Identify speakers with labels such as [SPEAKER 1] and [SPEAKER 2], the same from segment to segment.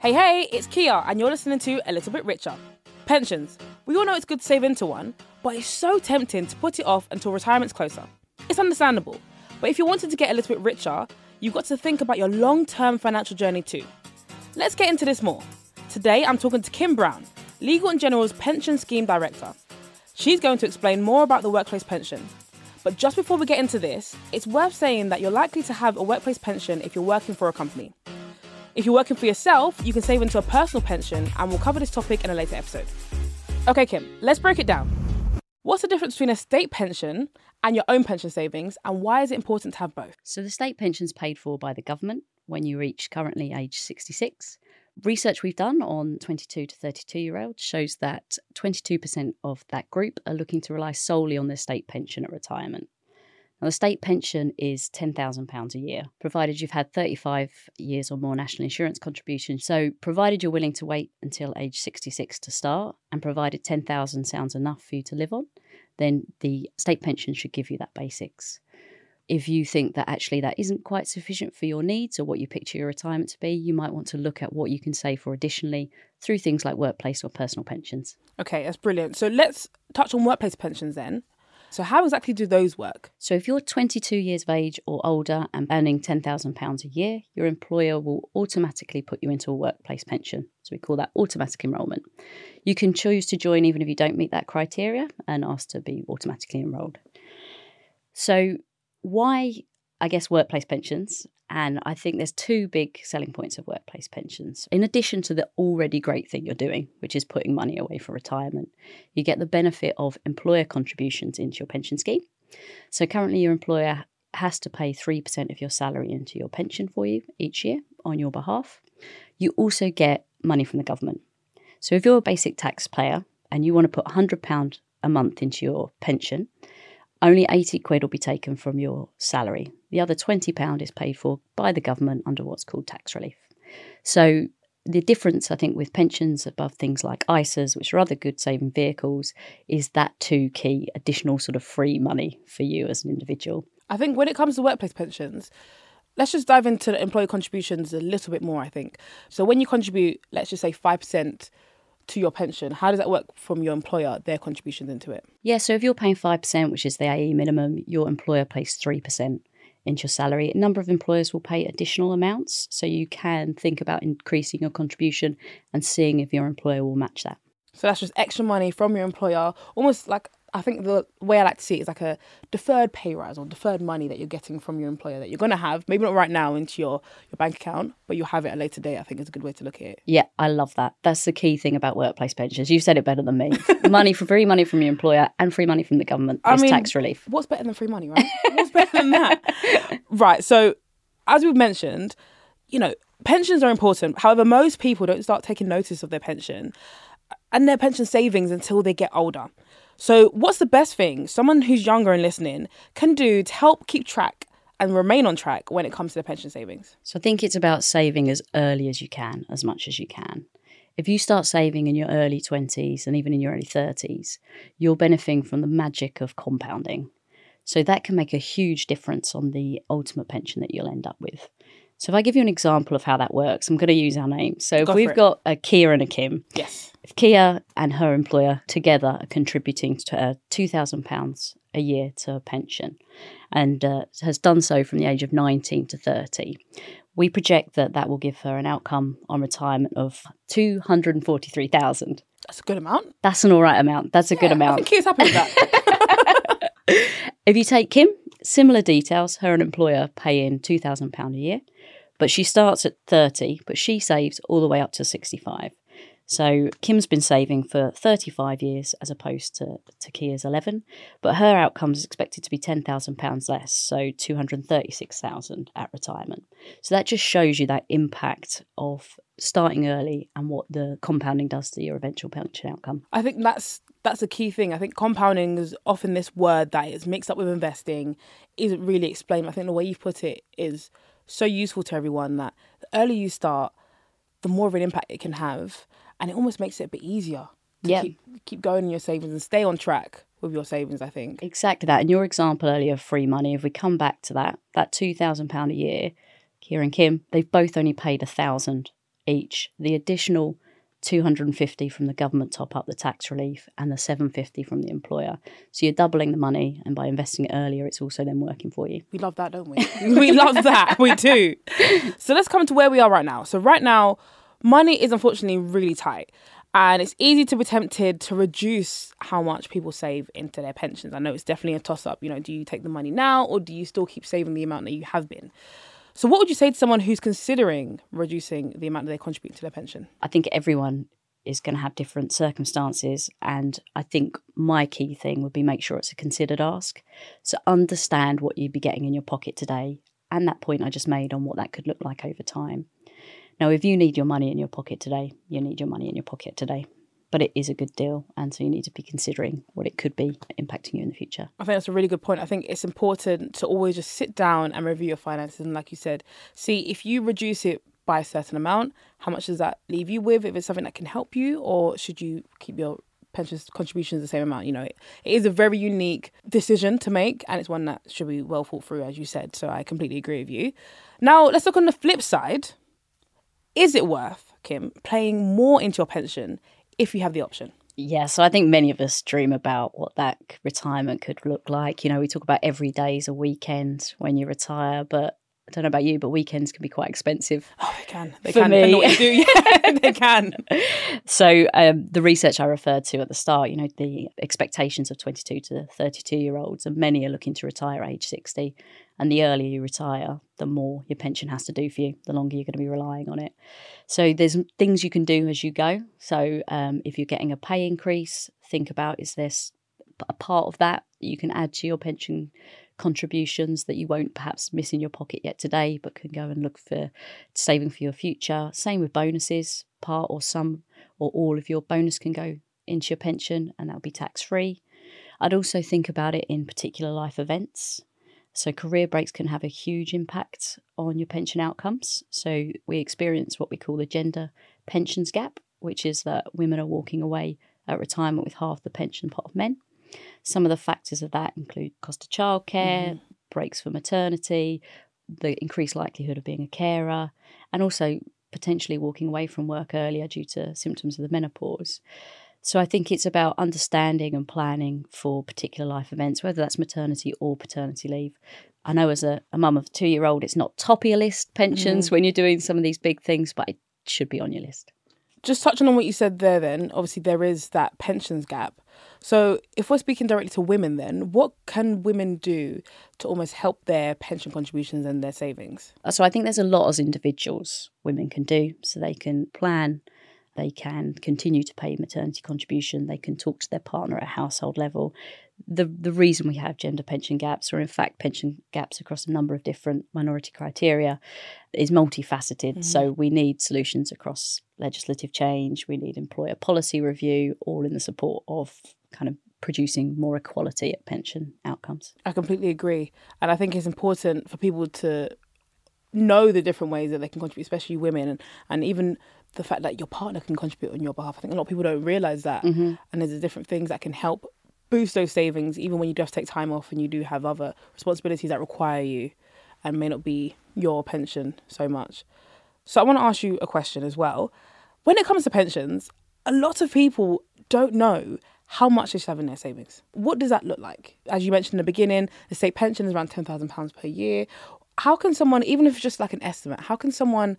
[SPEAKER 1] Hey, hey, it's Kia, and you're listening to A Little Bit Richer. Pensions. We all know it's good to save into one, but it's so tempting to put it off until retirement's closer. It's understandable, but if you wanted to get a little bit richer, you've got to think about your long term financial journey too. Let's get into this more. Today, I'm talking to Kim Brown, Legal and General's Pension Scheme Director. She's going to explain more about the workplace pension. But just before we get into this, it's worth saying that you're likely to have a workplace pension if you're working for a company. If you're working for yourself, you can save into a personal pension, and we'll cover this topic in a later episode. Okay, Kim, let's break it down. What's the difference between a state pension and your own pension savings, and why is it important to have both?
[SPEAKER 2] So, the state pension's paid for by the government when you reach currently age 66. Research we've done on 22 to 32 year olds shows that 22% of that group are looking to rely solely on their state pension at retirement. Now, the state pension is £10,000 a year, provided you've had 35 years or more national insurance contribution. So, provided you're willing to wait until age 66 to start, and provided 10,000 sounds enough for you to live on, then the state pension should give you that basics. If you think that actually that isn't quite sufficient for your needs or what you picture your retirement to be, you might want to look at what you can save for additionally through things like workplace or personal pensions.
[SPEAKER 1] Okay, that's brilliant. So let's touch on workplace pensions then. So, how exactly do those work?
[SPEAKER 2] So, if you're 22 years of age or older and earning £10,000 a year, your employer will automatically put you into a workplace pension. So, we call that automatic enrolment. You can choose to join even if you don't meet that criteria and ask to be automatically enrolled. So, why, I guess, workplace pensions? And I think there's two big selling points of workplace pensions. In addition to the already great thing you're doing, which is putting money away for retirement, you get the benefit of employer contributions into your pension scheme. So currently, your employer has to pay 3% of your salary into your pension for you each year on your behalf. You also get money from the government. So if you're a basic taxpayer and you want to put £100 a month into your pension, only 80 quid will be taken from your salary. The other £20 is paid for by the government under what's called tax relief. So the difference, I think, with pensions above things like ISAs, which are other good saving vehicles, is that two key additional sort of free money for you as an individual.
[SPEAKER 1] I think when it comes to workplace pensions, let's just dive into the employee contributions a little bit more, I think. So when you contribute, let's just say 5% to your pension, how does that work from your employer, their contributions into it?
[SPEAKER 2] Yeah, so if you're paying 5%, which is the AE minimum, your employer pays 3% into your salary. A number of employers will pay additional amounts, so you can think about increasing your contribution and seeing if your employer will match that.
[SPEAKER 1] So that's just extra money from your employer, almost like I think the way I like to see it is like a deferred pay rise or deferred money that you're getting from your employer that you're going to have, maybe not right now into your, your bank account, but you'll have it at a later date. I think is a good way to look at it.
[SPEAKER 2] Yeah, I love that. That's the key thing about workplace pensions. You've said it better than me. money for free money from your employer and free money from the government I mean, tax relief.
[SPEAKER 1] What's better than free money, right? what's better than that? right. So, as we've mentioned, you know, pensions are important. However, most people don't start taking notice of their pension and their pension savings until they get older. So, what's the best thing someone who's younger and listening can do to help keep track and remain on track when it comes to their pension savings?
[SPEAKER 2] So, I think it's about saving as early as you can, as much as you can. If you start saving in your early 20s and even in your early 30s, you're benefiting from the magic of compounding. So, that can make a huge difference on the ultimate pension that you'll end up with. So if I give you an example of how that works, I'm going to use our names. So
[SPEAKER 1] Go
[SPEAKER 2] if we've got a Kia and a Kim,
[SPEAKER 1] yes,
[SPEAKER 2] if Kia and her employer together are contributing to uh, two thousand pounds a year to a pension, and uh, has done so from the age of nineteen to thirty, we project that that will give her an outcome on retirement of two hundred and forty-three thousand.
[SPEAKER 1] That's a good amount.
[SPEAKER 2] That's an all right amount. That's a yeah, good amount. I
[SPEAKER 1] think happy with that.
[SPEAKER 2] if you take Kim, similar details. Her and employer pay in two thousand pound a year. But she starts at 30, but she saves all the way up to 65. So Kim's been saving for 35 years as opposed to, to Kia's 11, but her outcome is expected to be £10,000 less, so 236,000 at retirement. So that just shows you that impact of starting early and what the compounding does to your eventual pension outcome.
[SPEAKER 1] I think that's that's a key thing. I think compounding is often this word that is mixed up with investing isn't really explained. I think the way you've put it is so useful to everyone that the earlier you start, the more of an impact it can have, and it almost makes it a bit easier to
[SPEAKER 2] yep.
[SPEAKER 1] keep keep going in your savings and stay on track with your savings. I think
[SPEAKER 2] exactly that. And your example earlier of free money, if we come back to that, that two thousand pound a year, Kia and Kim, they've both only paid a thousand each. The additional 250 from the government top up the tax relief and the 750 from the employer. So you're doubling the money and by investing it earlier it's also then working for you.
[SPEAKER 1] We love that, don't we? we love that. We do. So let's come to where we are right now. So right now money is unfortunately really tight. And it's easy to be tempted to reduce how much people save into their pensions. I know it's definitely a toss up. You know, do you take the money now or do you still keep saving the amount that you have been? So, what would you say to someone who's considering reducing the amount that they contribute to their pension?
[SPEAKER 2] I think everyone is going to have different circumstances. And I think my key thing would be make sure it's a considered ask. So, understand what you'd be getting in your pocket today and that point I just made on what that could look like over time. Now, if you need your money in your pocket today, you need your money in your pocket today. But it is a good deal. And so you need to be considering what it could be impacting you in the future.
[SPEAKER 1] I think that's a really good point. I think it's important to always just sit down and review your finances. And like you said, see if you reduce it by a certain amount, how much does that leave you with? If it's something that can help you, or should you keep your pension contributions the same amount. You know, it, it is a very unique decision to make, and it's one that should be well thought through, as you said. So I completely agree with you. Now let's look on the flip side. Is it worth, Kim, playing more into your pension if you have the option?
[SPEAKER 2] Yeah, so I think many of us dream about what that retirement could look like. You know, we talk about every day is a weekend when you retire, but I don't know about you, but weekends can be quite expensive.
[SPEAKER 1] Oh, they can. They
[SPEAKER 2] For
[SPEAKER 1] can.
[SPEAKER 2] me.
[SPEAKER 1] Depending what you do. Yeah, they can.
[SPEAKER 2] So um, the research I referred to at the start, you know, the expectations of 22 to 32 year olds, and many are looking to retire age 60. And the earlier you retire, the more your pension has to do for you, the longer you're going to be relying on it. So there's things you can do as you go. So um, if you're getting a pay increase, think about is this a part of that you can add to your pension contributions that you won't perhaps miss in your pocket yet today, but can go and look for saving for your future. Same with bonuses, part or some or all of your bonus can go into your pension and that'll be tax free. I'd also think about it in particular life events. So, career breaks can have a huge impact on your pension outcomes. So, we experience what we call the gender pensions gap, which is that women are walking away at retirement with half the pension pot of men. Some of the factors of that include cost of childcare, mm-hmm. breaks for maternity, the increased likelihood of being a carer, and also potentially walking away from work earlier due to symptoms of the menopause. So I think it's about understanding and planning for particular life events, whether that's maternity or paternity leave. I know as a, a mum of a two year old, it's not top of your list pensions mm. when you're doing some of these big things, but it should be on your list.
[SPEAKER 1] Just touching on what you said there, then, obviously there is that pensions gap. So, if we're speaking directly to women, then what can women do to almost help their pension contributions and their savings?
[SPEAKER 2] Uh, so, I think there's a lot as individuals women can do. So, they can plan, they can continue to pay maternity contribution, they can talk to their partner at household level. The, the reason we have gender pension gaps, or in fact pension gaps across a number of different minority criteria, is multifaceted. Mm-hmm. So we need solutions across legislative change, we need employer policy review, all in the support of kind of producing more equality at pension outcomes.
[SPEAKER 1] I completely agree. And I think it's important for people to know the different ways that they can contribute, especially women, and, and even the fact that your partner can contribute on your behalf. I think a lot of people don't realize that. Mm-hmm. And there's different things that can help boost those savings, even when you to take time off and you do have other responsibilities that require you and may not be your pension so much. So I want to ask you a question as well. When it comes to pensions, a lot of people don't know how much they should have in their savings. What does that look like? As you mentioned in the beginning, the state pension is around £10,000 per year. How can someone, even if it's just like an estimate, how can someone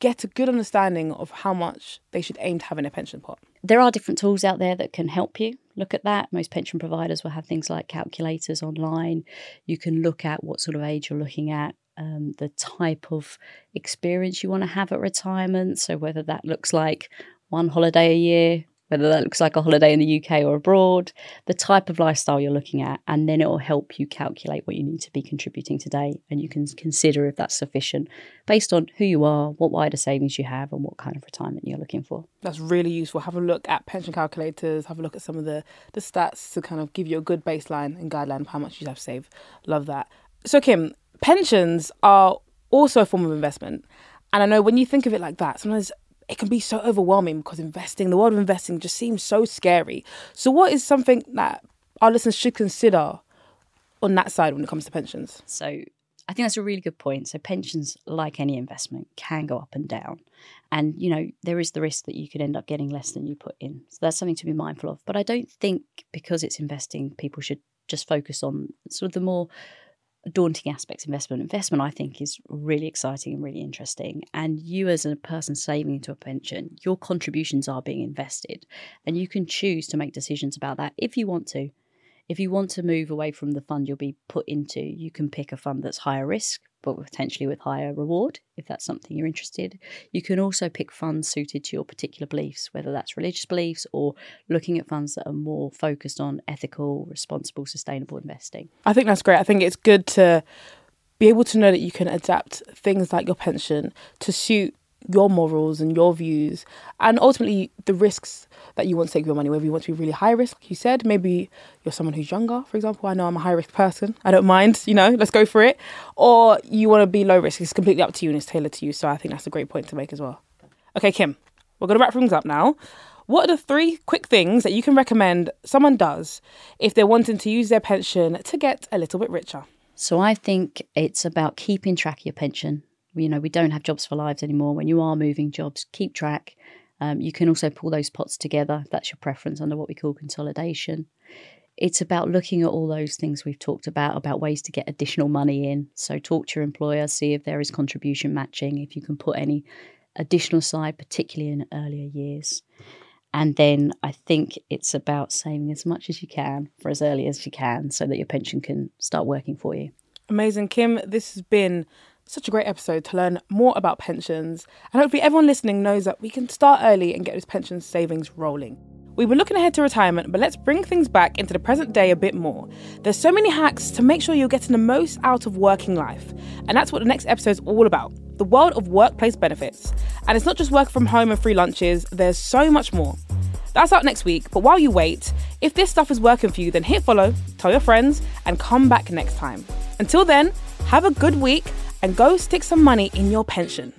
[SPEAKER 1] get a good understanding of how much they should aim to have in their pension pot?
[SPEAKER 2] There are different tools out there that can help you look at that. Most pension providers will have things like calculators online. You can look at what sort of age you're looking at, um, the type of experience you want to have at retirement. So, whether that looks like one holiday a year, whether that looks like a holiday in the UK or abroad, the type of lifestyle you're looking at, and then it will help you calculate what you need to be contributing today. And you can consider if that's sufficient based on who you are, what wider savings you have, and what kind of retirement you're looking for.
[SPEAKER 1] That's really useful. Have a look at pension calculators, have a look at some of the, the stats to kind of give you a good baseline and guideline of how much you have saved. Love that. So, Kim, pensions are also a form of investment. And I know when you think of it like that, sometimes it can be so overwhelming because investing, the world of investing just seems so scary. So, what is something that our listeners should consider on that side when it comes to pensions?
[SPEAKER 2] So, I think that's a really good point. So pensions, like any investment, can go up and down. And, you know, there is the risk that you could end up getting less than you put in. So that's something to be mindful of. But I don't think because it's investing, people should just focus on sort of the more daunting aspects of investment. Investment, I think, is really exciting and really interesting. And you, as a person saving into a pension, your contributions are being invested, and you can choose to make decisions about that if you want to. If you want to move away from the fund you'll be put into, you can pick a fund that's higher risk, but potentially with higher reward, if that's something you're interested. You can also pick funds suited to your particular beliefs, whether that's religious beliefs or looking at funds that are more focused on ethical, responsible, sustainable investing.
[SPEAKER 1] I think that's great. I think it's good to be able to know that you can adapt things like your pension to suit your morals and your views and ultimately the risks that you want to take with your money whether you want to be really high risk like you said maybe you're someone who's younger for example i know i'm a high risk person i don't mind you know let's go for it or you want to be low risk it's completely up to you and it's tailored to you so i think that's a great point to make as well. Okay kim we're going to wrap things up now. What are the three quick things that you can recommend someone does if they're wanting to use their pension to get a little bit richer?
[SPEAKER 2] So I think it's about keeping track of your pension you know, we don't have jobs for lives anymore. When you are moving jobs, keep track. Um, you can also pull those pots together if that's your preference under what we call consolidation. It's about looking at all those things we've talked about, about ways to get additional money in. So, talk to your employer, see if there is contribution matching, if you can put any additional side, particularly in earlier years. And then I think it's about saving as much as you can for as early as you can so that your pension can start working for you.
[SPEAKER 1] Amazing. Kim, this has been such a great episode to learn more about pensions, and hopefully, everyone listening knows that we can start early and get those pension savings rolling. We were looking ahead to retirement, but let's bring things back into the present day a bit more. There's so many hacks to make sure you're getting the most out of working life, and that's what the next episode is all about the world of workplace benefits. And it's not just work from home and free lunches, there's so much more. That's out next week, but while you wait, if this stuff is working for you, then hit follow, tell your friends, and come back next time. Until then, have a good week and go stick some money in your pension.